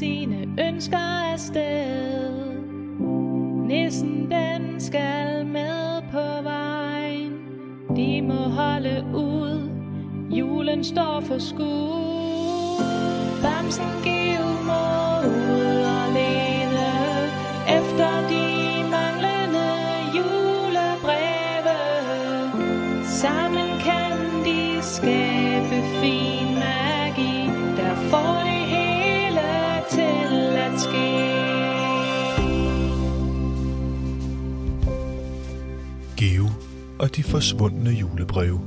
sine ønsker afsted. Nissen den skal med på vejen. De må holde ud. Julen står for skud. Bamsen giv mod. Forsvundne julebreve.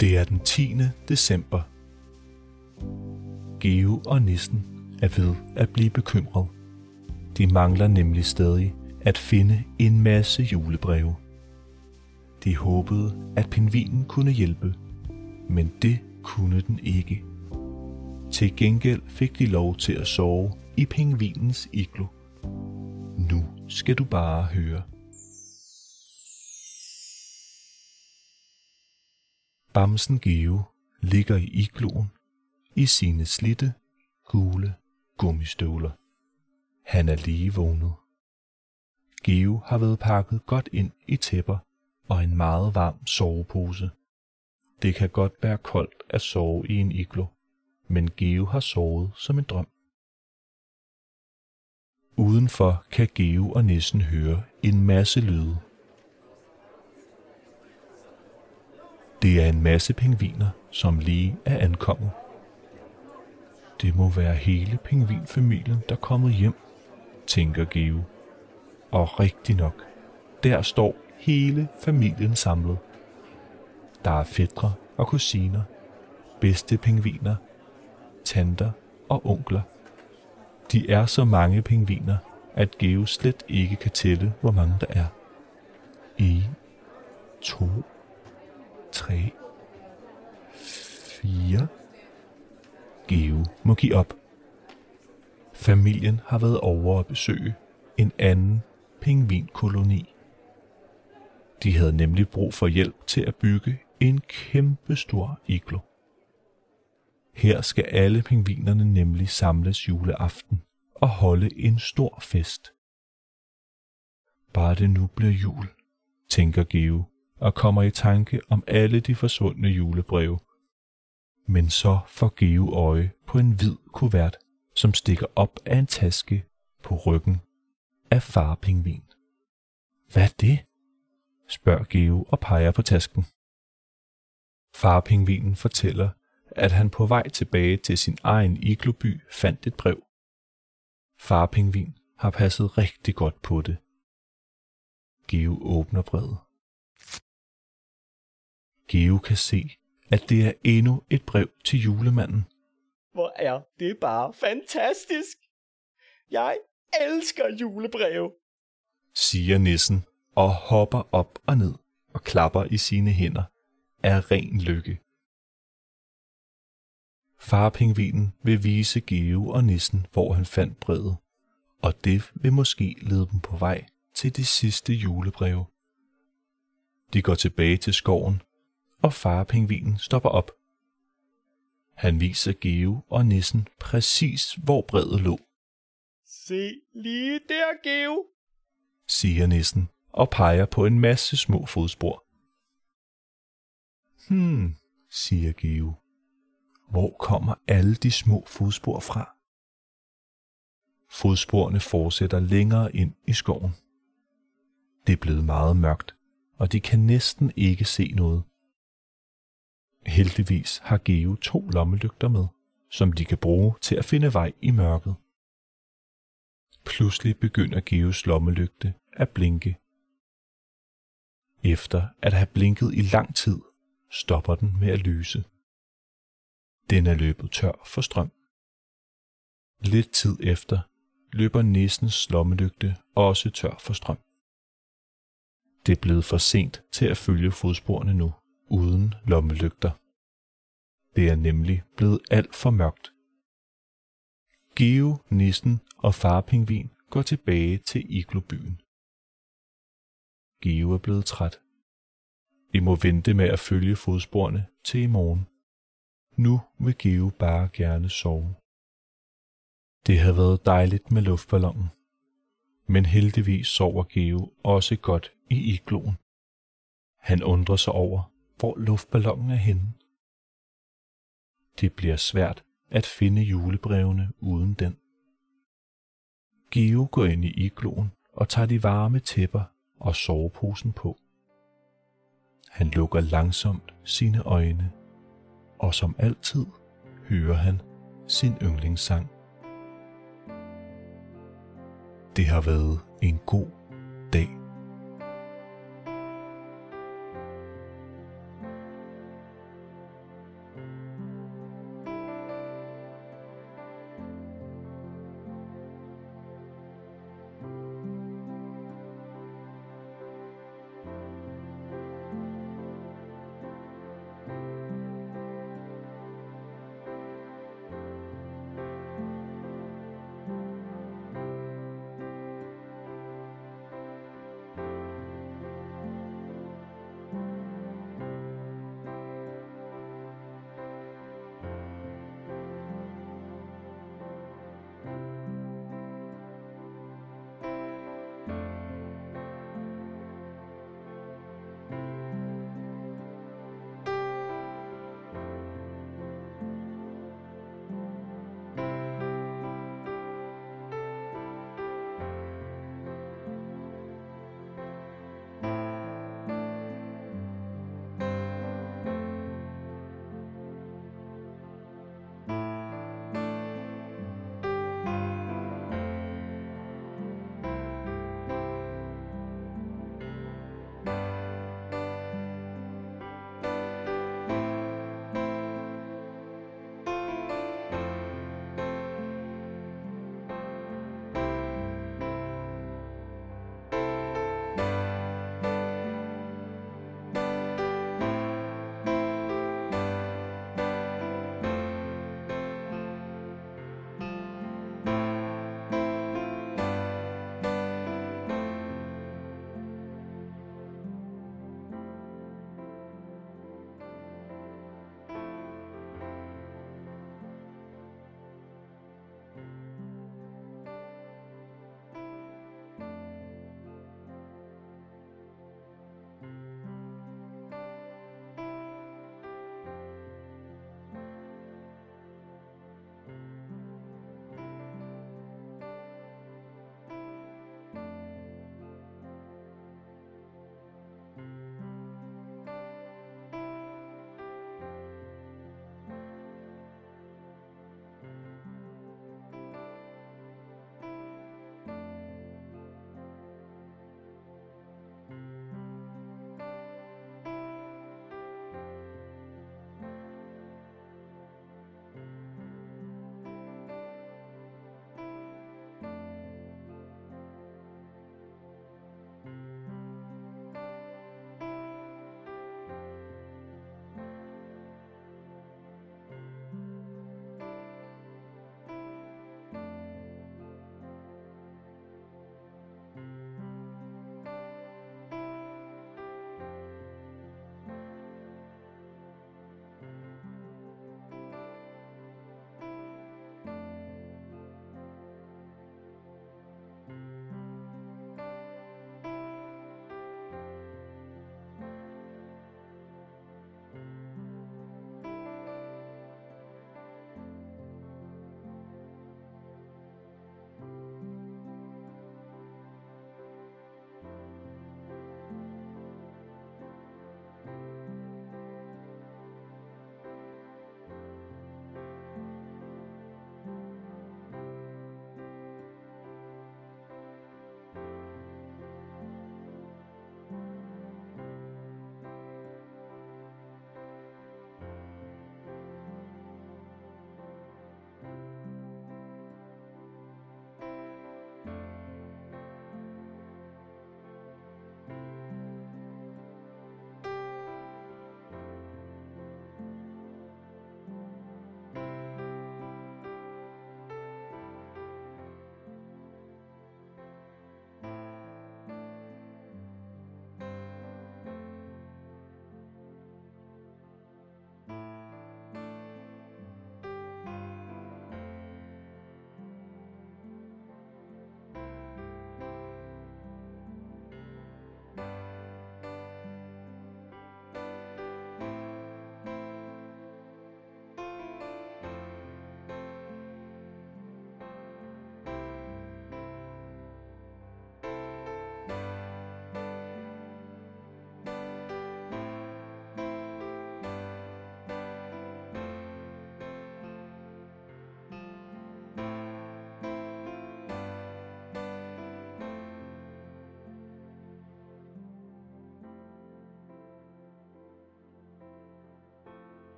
Det er den 10. december. Geo og Nissen er ved at blive bekymret. De mangler nemlig stadig at finde en masse julebreve. De håbede, at pingvinen kunne hjælpe, men det kunne den ikke. Til gengæld fik de lov til at sove i pingvinens iglo. Nu skal du bare høre. Bamsen Geo ligger i igloen i sine slitte, gule gummistøvler. Han er lige vågnet. Geo har været pakket godt ind i tæpper og en meget varm sovepose. Det kan godt være koldt at sove i en iglo, men Geo har sovet som en drøm. Udenfor kan Geo og Nissen høre en masse lyde. Det er en masse pingviner, som lige er ankommet. Det må være hele pingvinfamilien, der er kommet hjem, tænker Geo. Og rigtig nok, der står hele familien samlet. Der er fædre og kusiner, bedste pingviner, tanter og onkler. De er så mange pingviner, at Geo slet ikke kan tælle, hvor mange der er. 1, 2, 3, 4. Geo må give op. Familien har været over at besøge en anden pingvinkoloni. De havde nemlig brug for hjælp til at bygge en kæmpe stor iglo. Her skal alle pingvinerne nemlig samles juleaften og holde en stor fest. Bare det nu bliver jul, tænker Geo og kommer i tanke om alle de forsvundne julebreve. Men så får Geo øje på en hvid kuvert, som stikker op af en taske på ryggen af farpingvin. Hvad er det? spørger Geo og peger på tasken. Farpingvinen fortæller, at han på vej tilbage til sin egen igloby fandt et brev. Far pingvin har passet rigtig godt på det. Geo åbner brevet. Geo kan se, at det er endnu et brev til julemanden. Hvor er det bare fantastisk! Jeg elsker julebreve. siger nissen og hopper op og ned og klapper i sine hænder af ren lykke. Farpingvinen vil vise Geo og nissen, hvor han fandt brevet, og det vil måske lede dem på vej til det sidste julebreve. De går tilbage til skoven, og farpingvinen stopper op. Han viser Geo og nissen præcis, hvor brevet lå, Se lige der, Geo. siger nissen og peger på en masse små fodspor. Hmm, siger Geo. Hvor kommer alle de små fodspor fra? Fodsporene fortsætter længere ind i skoven. Det er blevet meget mørkt, og de kan næsten ikke se noget. Heldigvis har Geo to lommelygter med, som de kan bruge til at finde vej i mørket. Pludselig begynder Geos lommelygte at blinke. Efter at have blinket i lang tid, stopper den med at lyse. Den er løbet tør for strøm. Lidt tid efter løber nissens lommelygte også tør for strøm. Det er blevet for sent til at følge fodsporene nu, uden lommelygter. Det er nemlig blevet alt for mørkt. Geo, nissen og farpingvin går tilbage til iglobyen. Geo er blevet træt. I må vente med at følge fodsporene til i morgen. Nu vil Geo bare gerne sove. Det havde været dejligt med luftballonen, men heldigvis sover Geo også godt i igloen. Han undrer sig over, hvor luftballonen er henne. Det bliver svært at finde julebrevene uden den. Geo går ind i igloen og tager de varme tæpper og soveposen på. Han lukker langsomt sine øjne, og som altid hører han sin yndlingssang. Det har været en god dag.